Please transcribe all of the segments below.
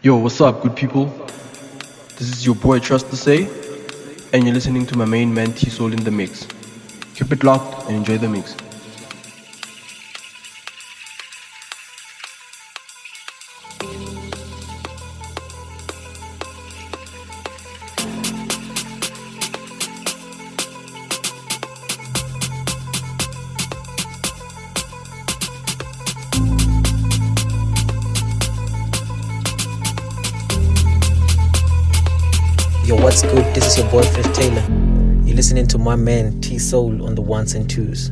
Yo, what's up, good people? This is your boy Trust to Say, and you're listening to my main man T Soul in the mix. Keep it locked and enjoy the mix. Your boy Fresh Taylor. You're listening to my man T Soul on the ones and twos.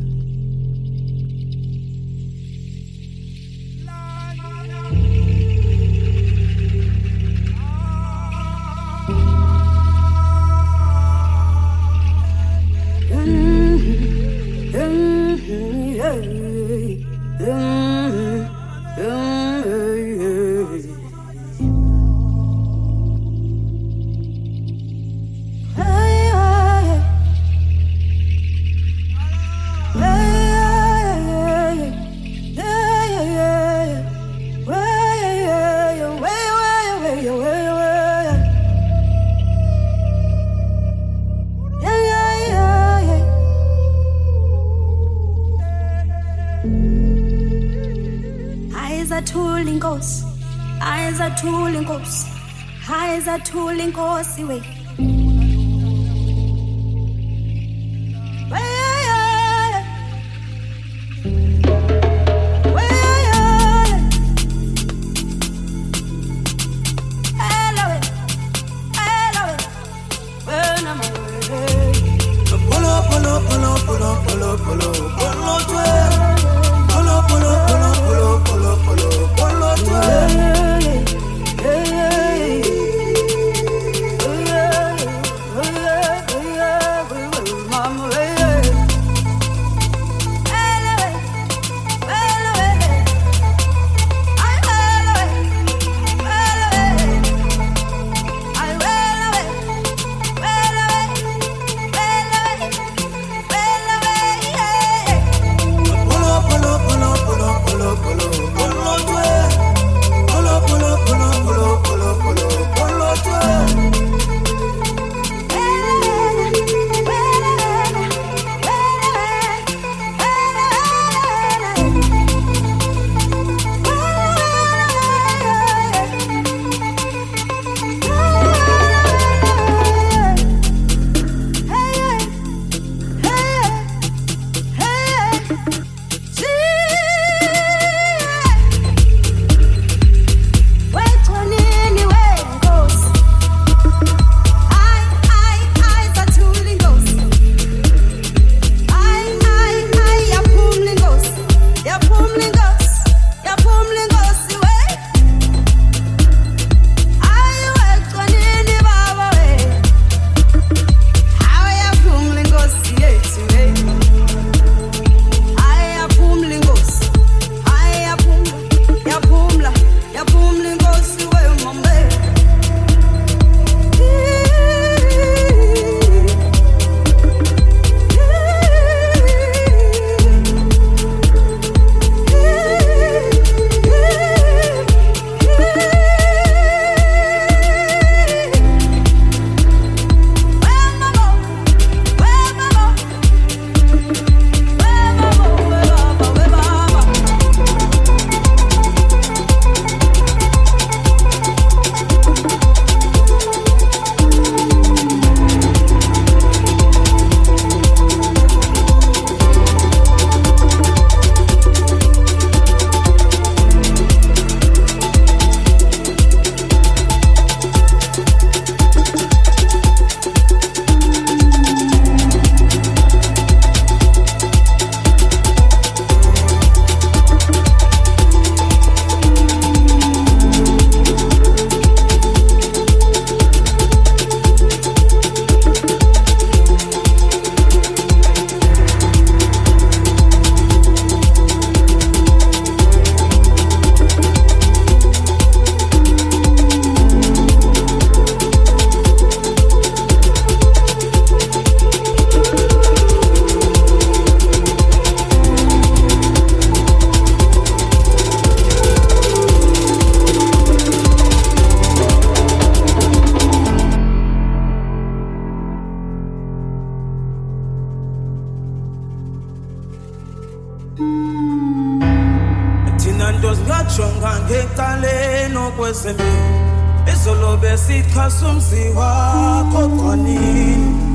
jonga ngecaleni okwesebe izolo besichasa umzi wakho qwanini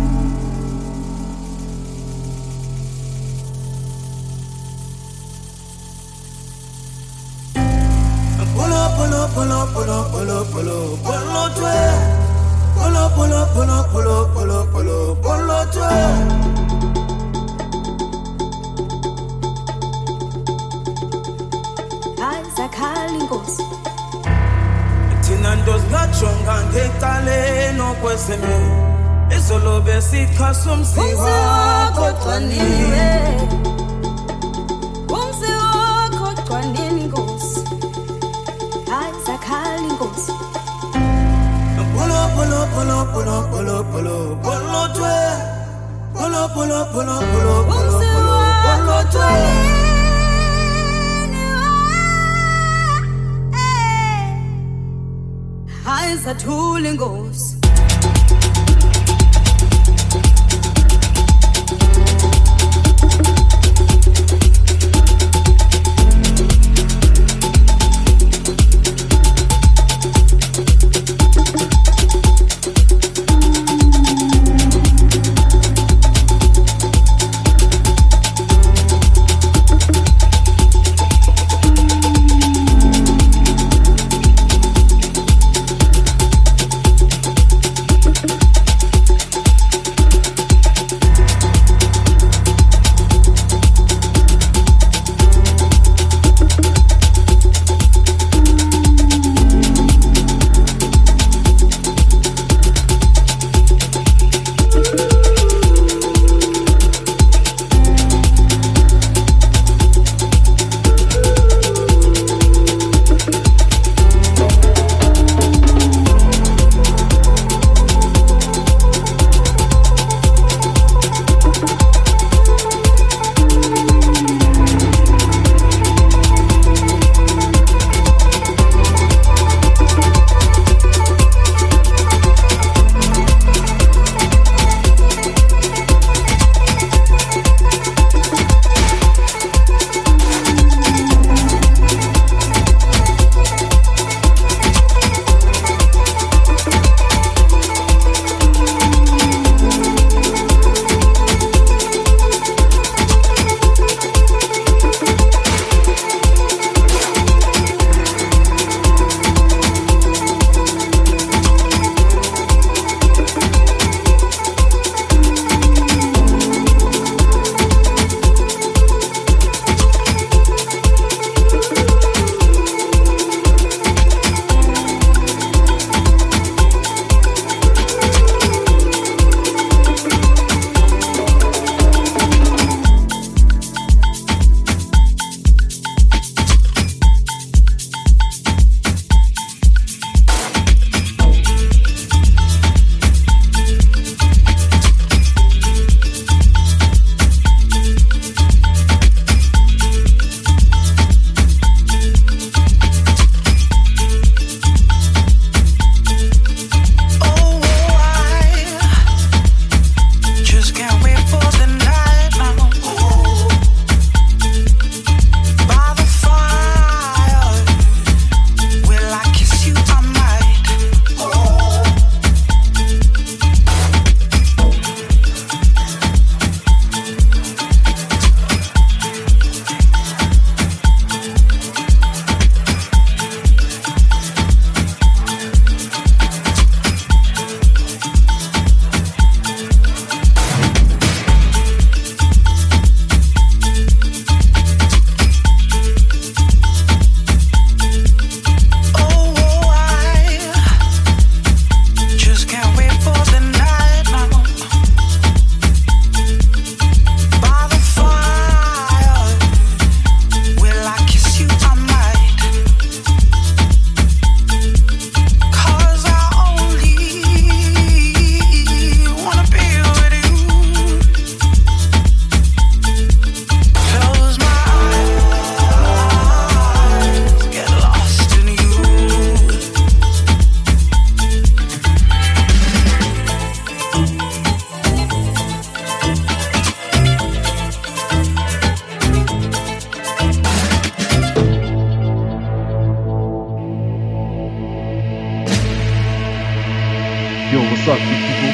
up, you people?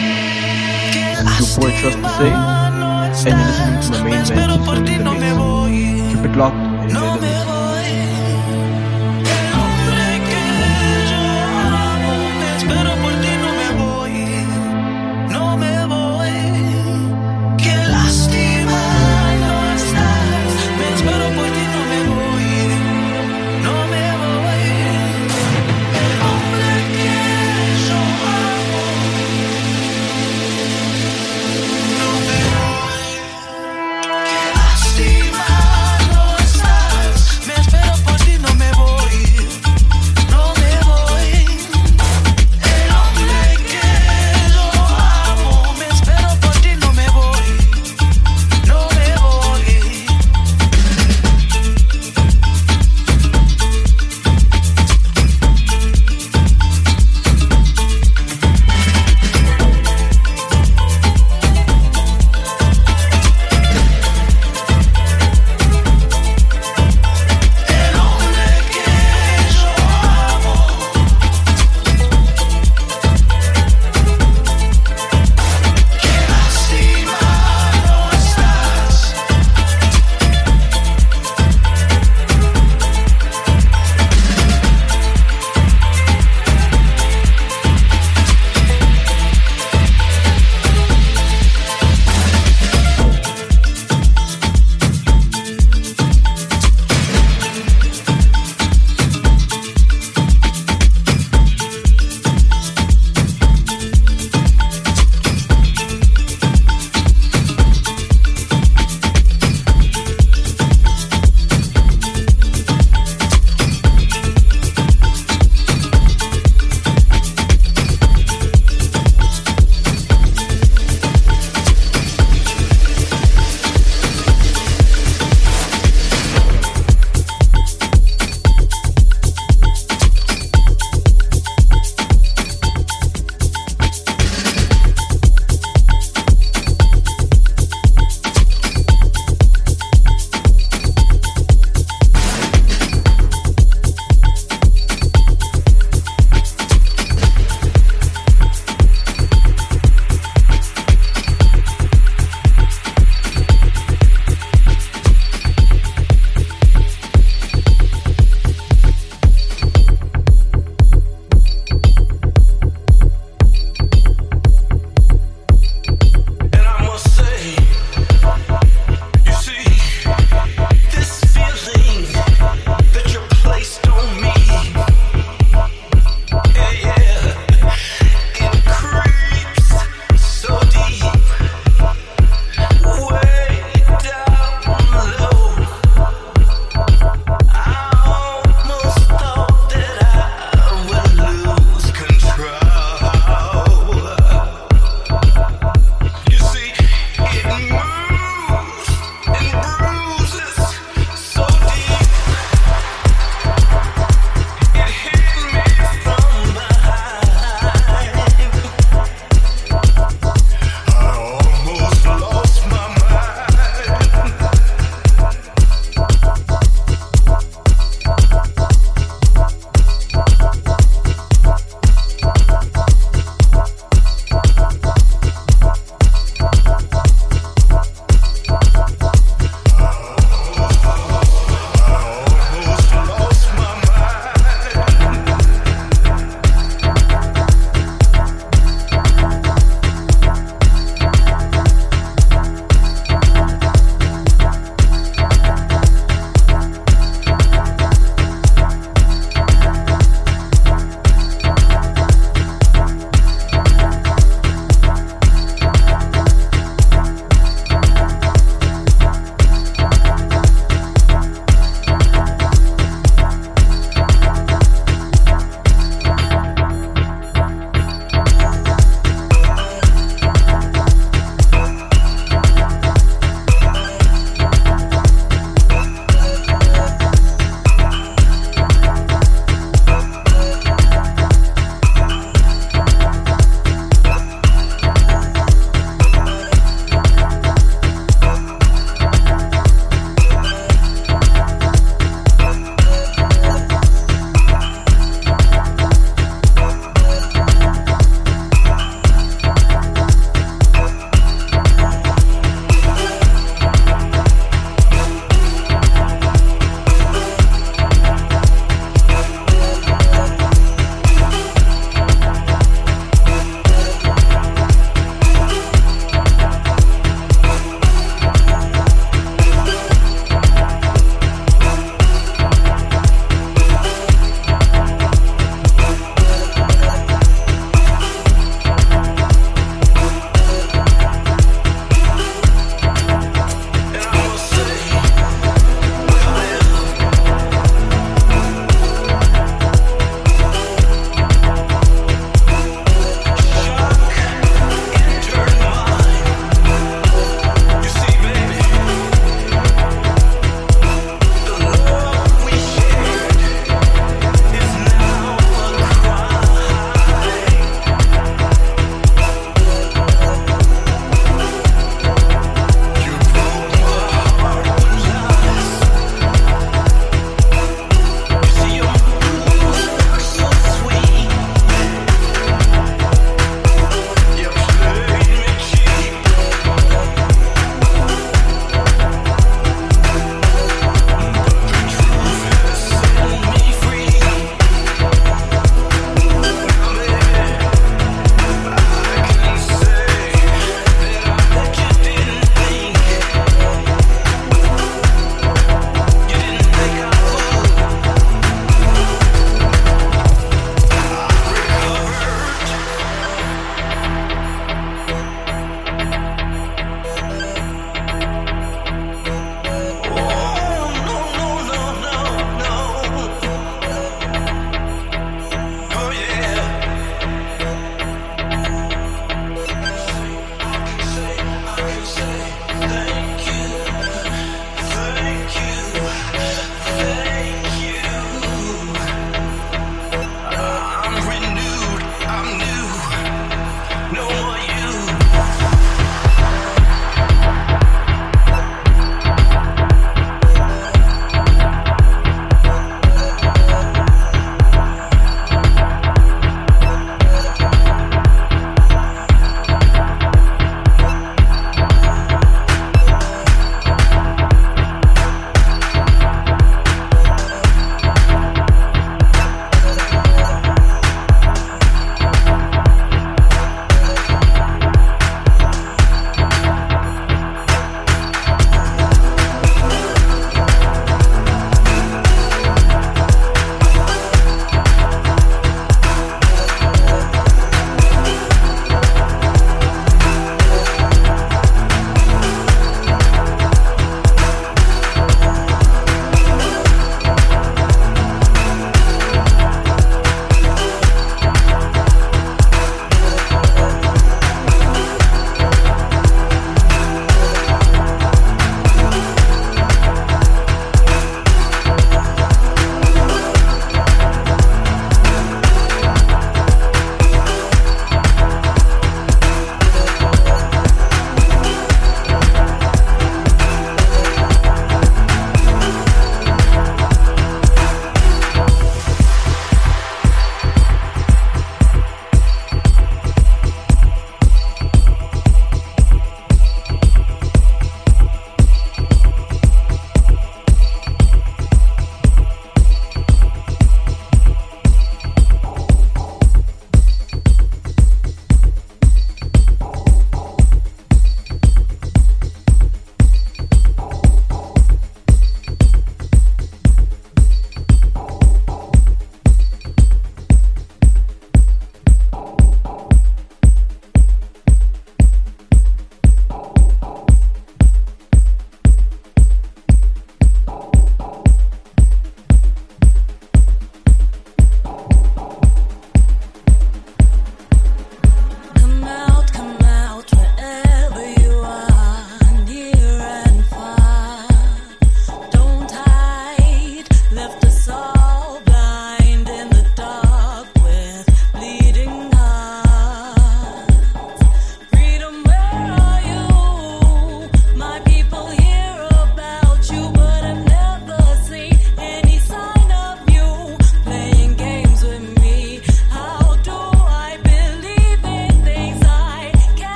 It's your boy Trust to say, and you're listening to my main man, Keith Keep it locked.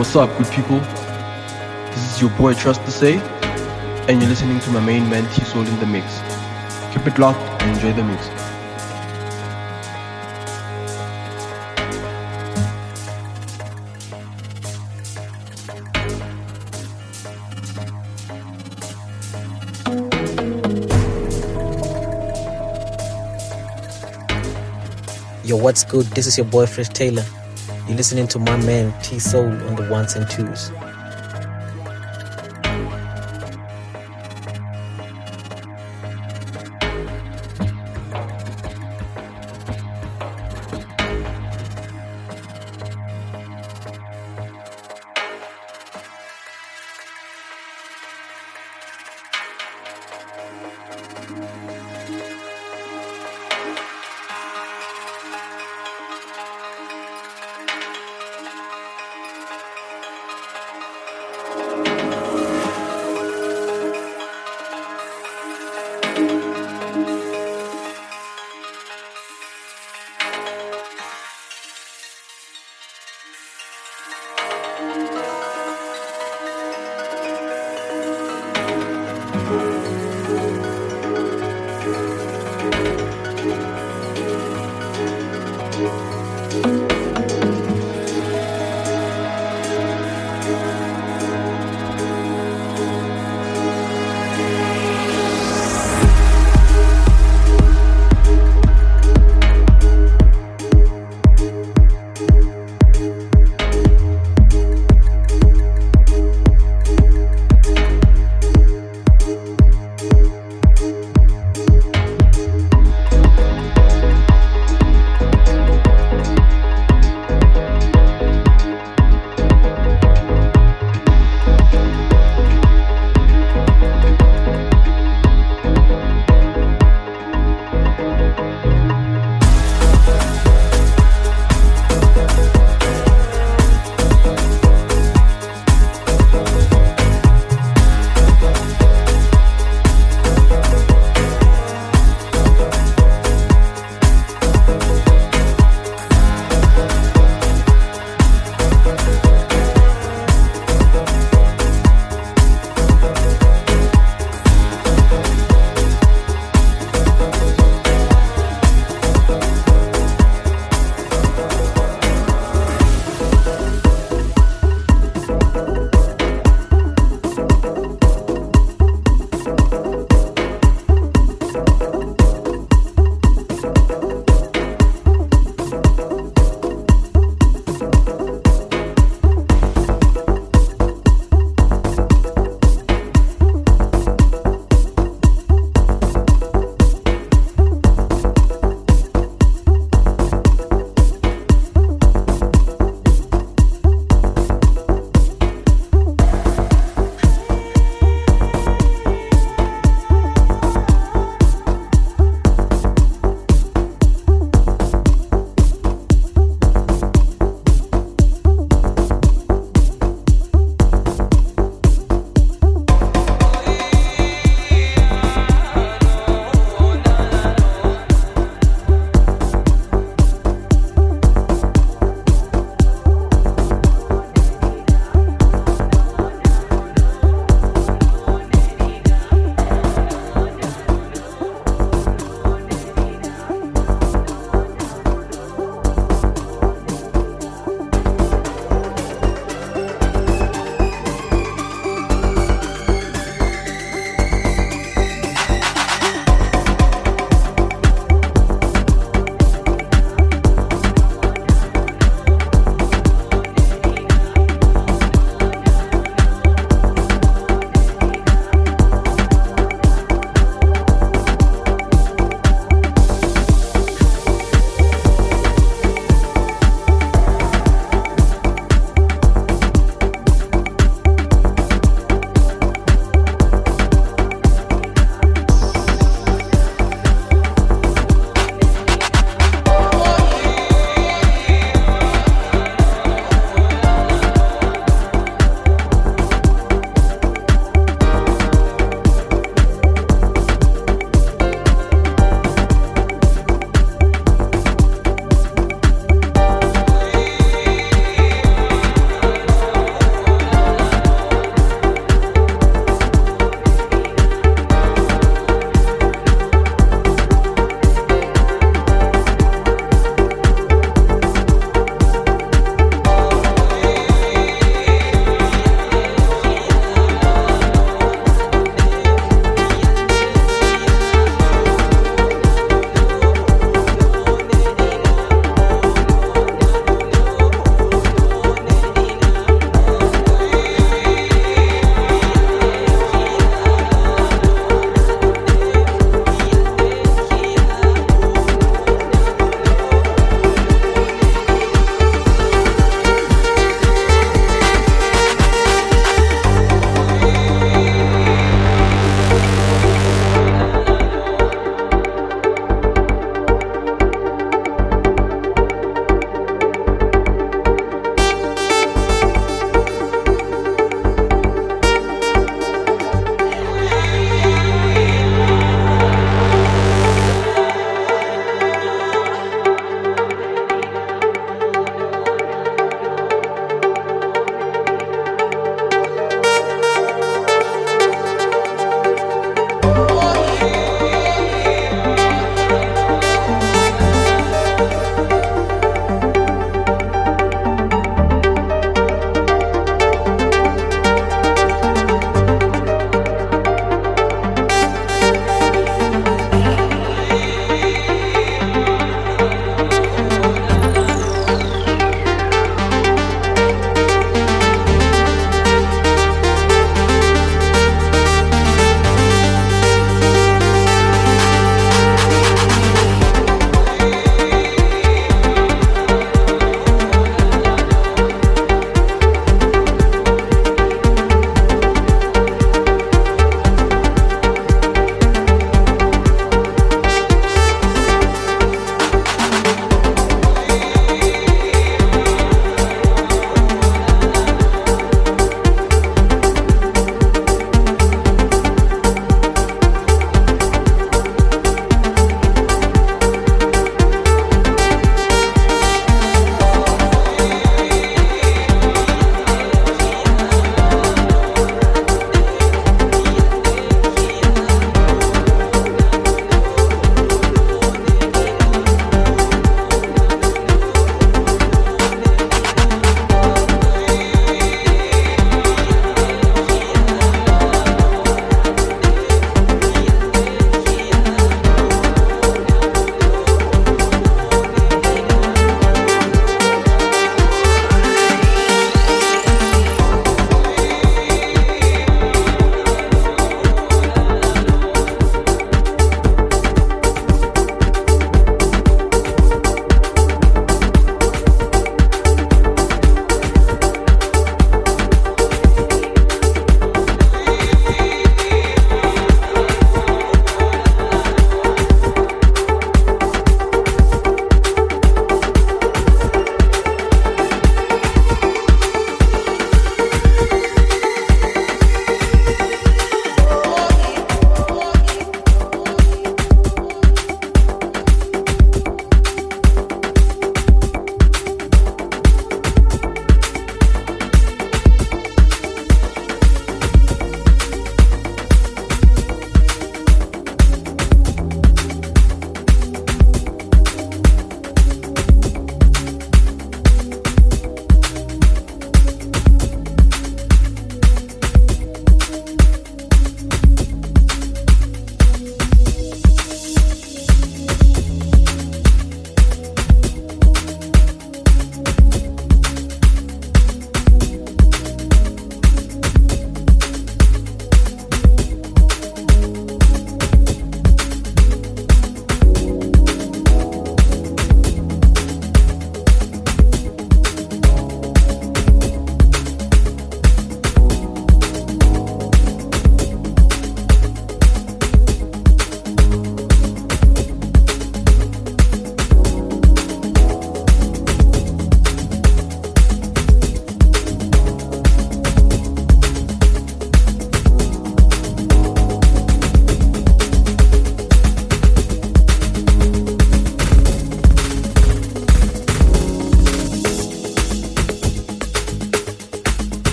What's up, good people? This is your boy Trust to Say, and you're listening to my main man T Soul in the mix. Keep it locked and enjoy the mix. Yo, what's good? This is your boy Fresh Taylor. You're listening to my man T Soul on the ones and twos.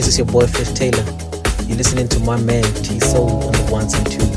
This is your boy Fresh Taylor. You're listening to my man T Soul on the ones and twos.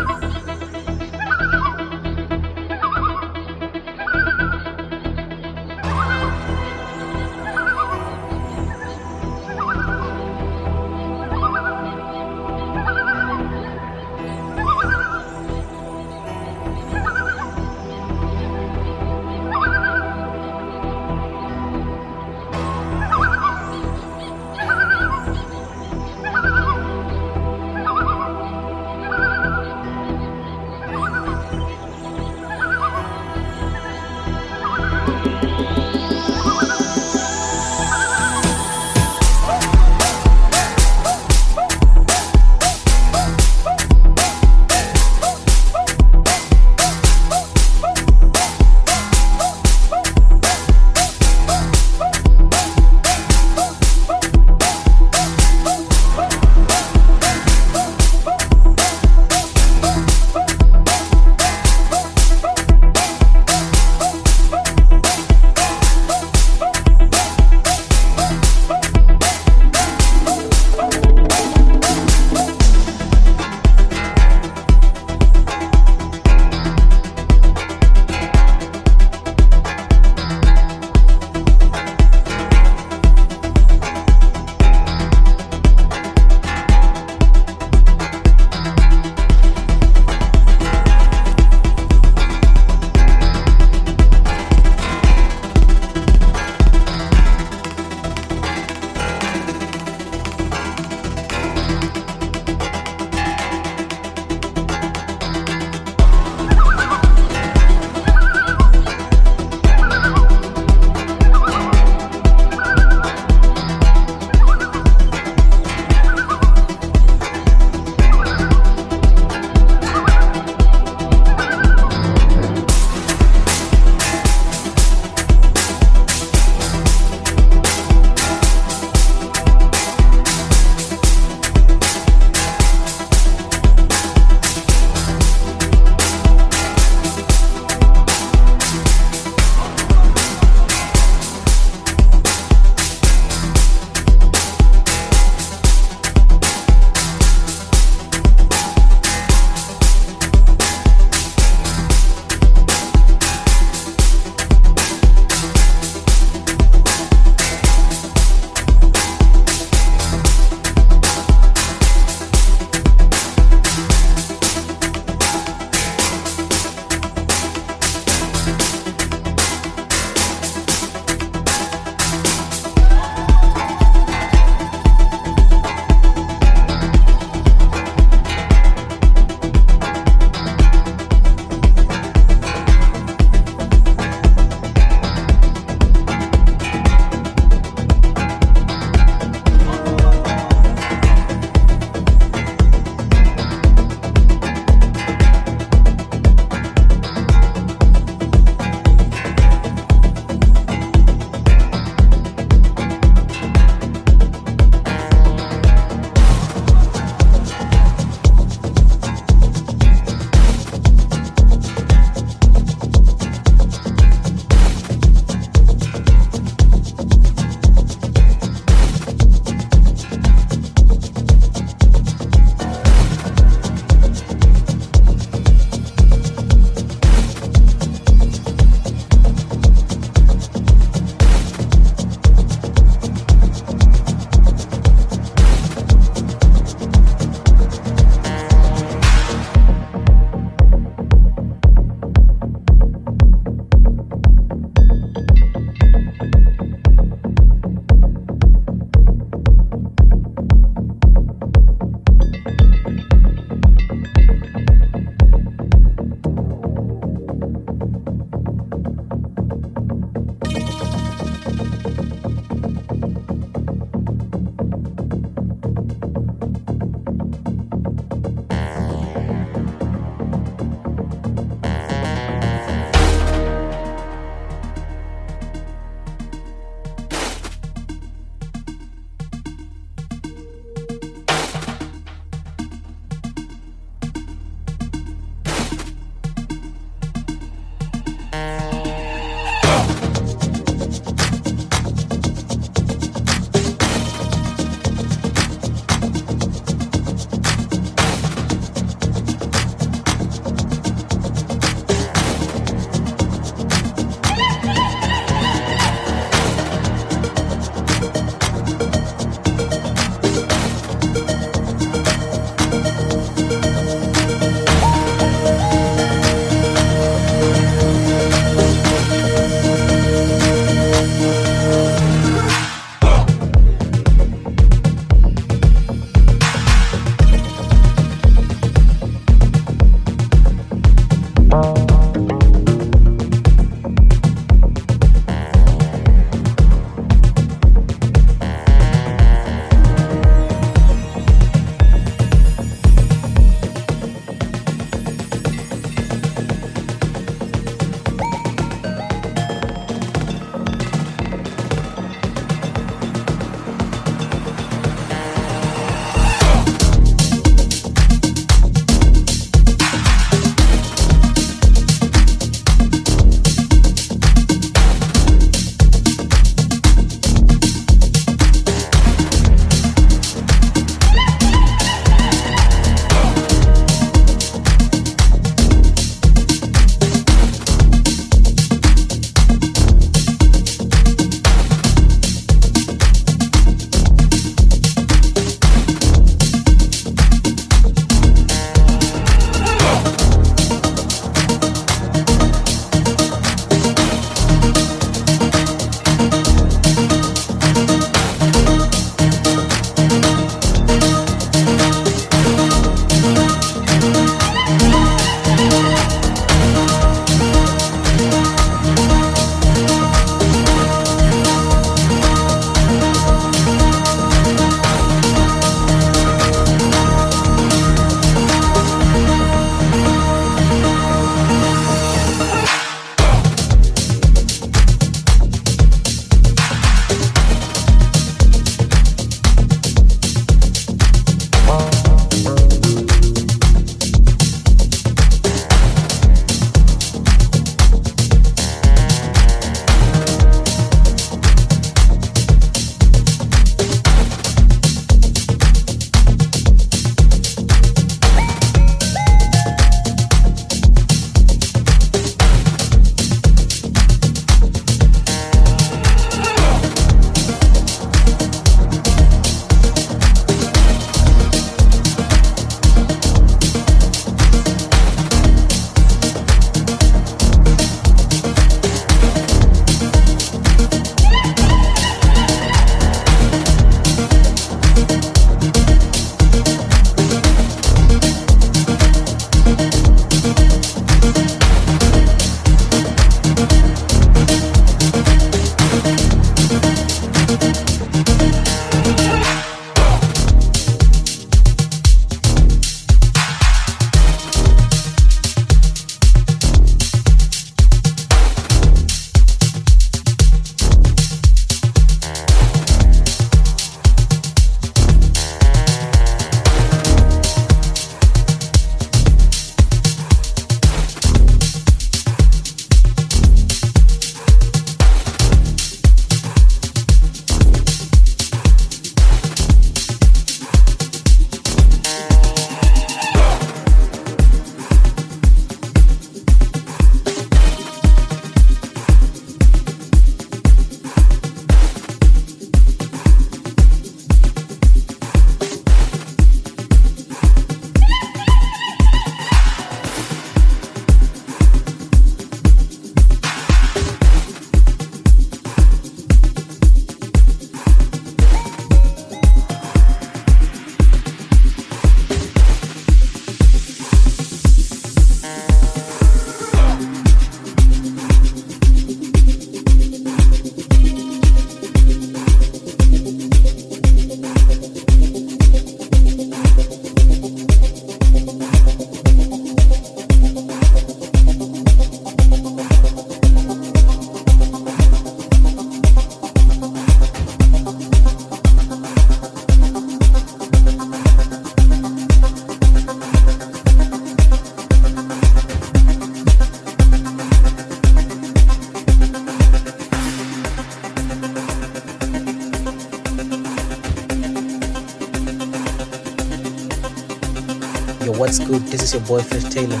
This is your boy Fresh Taylor.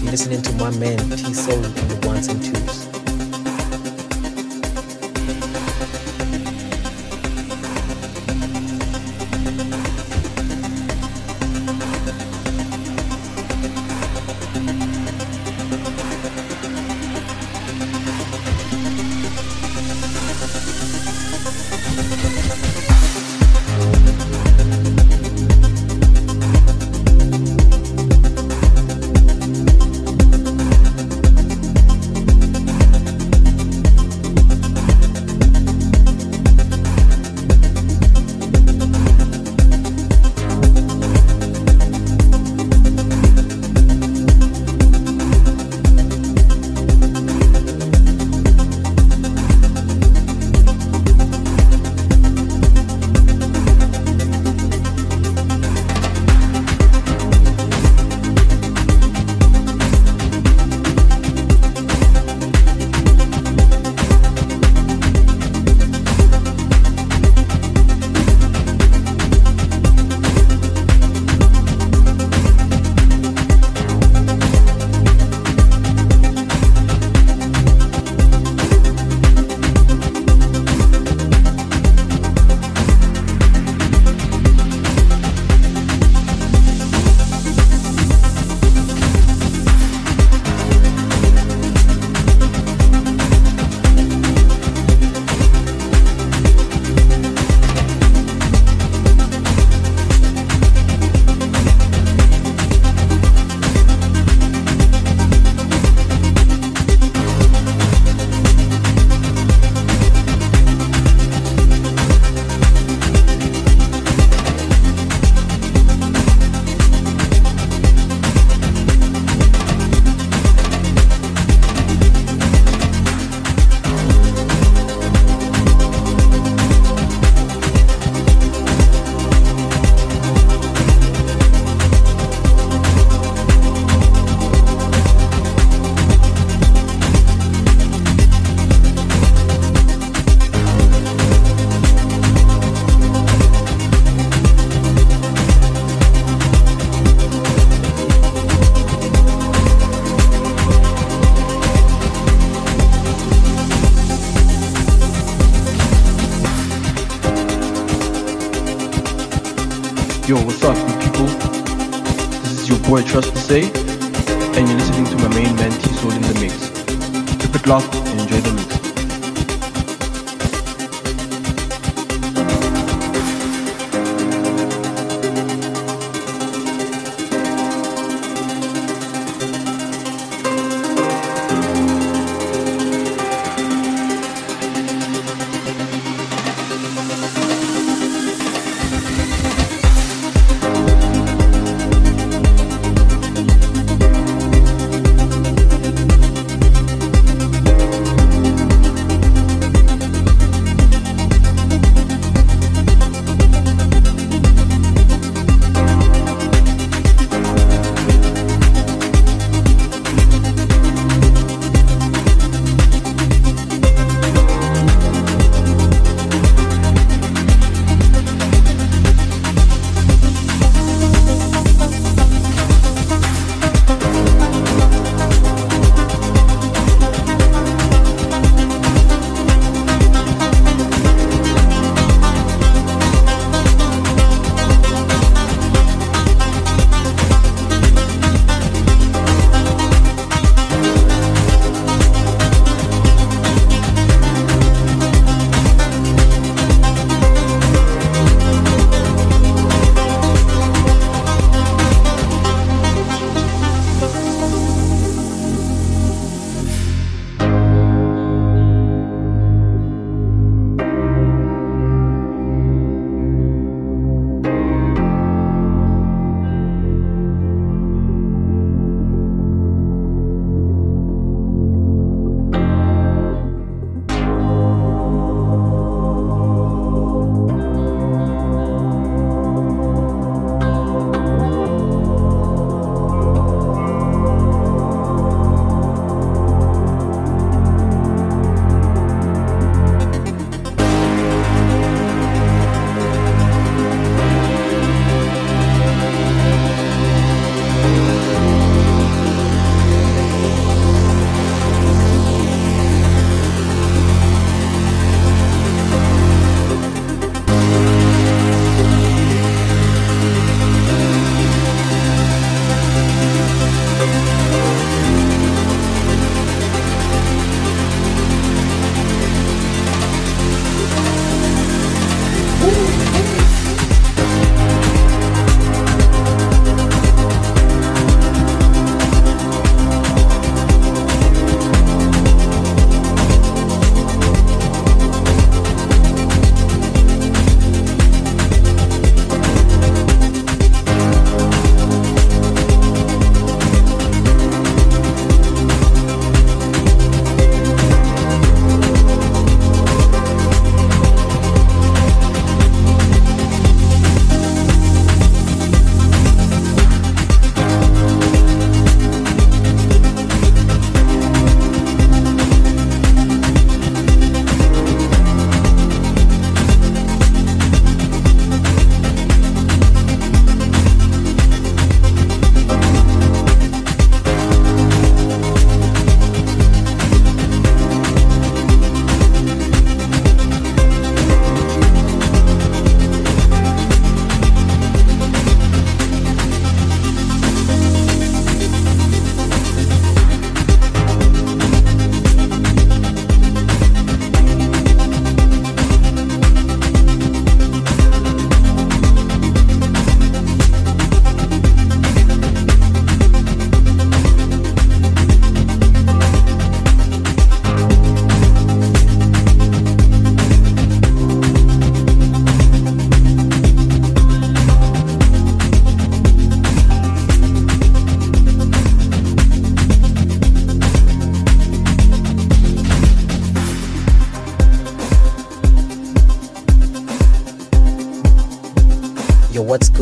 You're listening to my man T Soul on the ones and twos. Yo, what's up, you people? This is your boy Trust to Say, and you're listening to my main man T Soul in the mix. Keep it locked and enjoy the mix.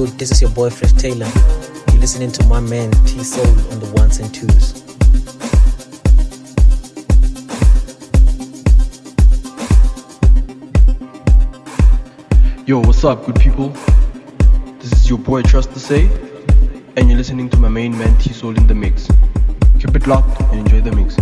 Good? This is your boy Fresh Taylor. You're listening to my man T Soul on the ones and twos. Yo, what's up, good people? This is your boy Trust to Say, and you're listening to my main man T Soul in the mix. Keep it locked and enjoy the mix.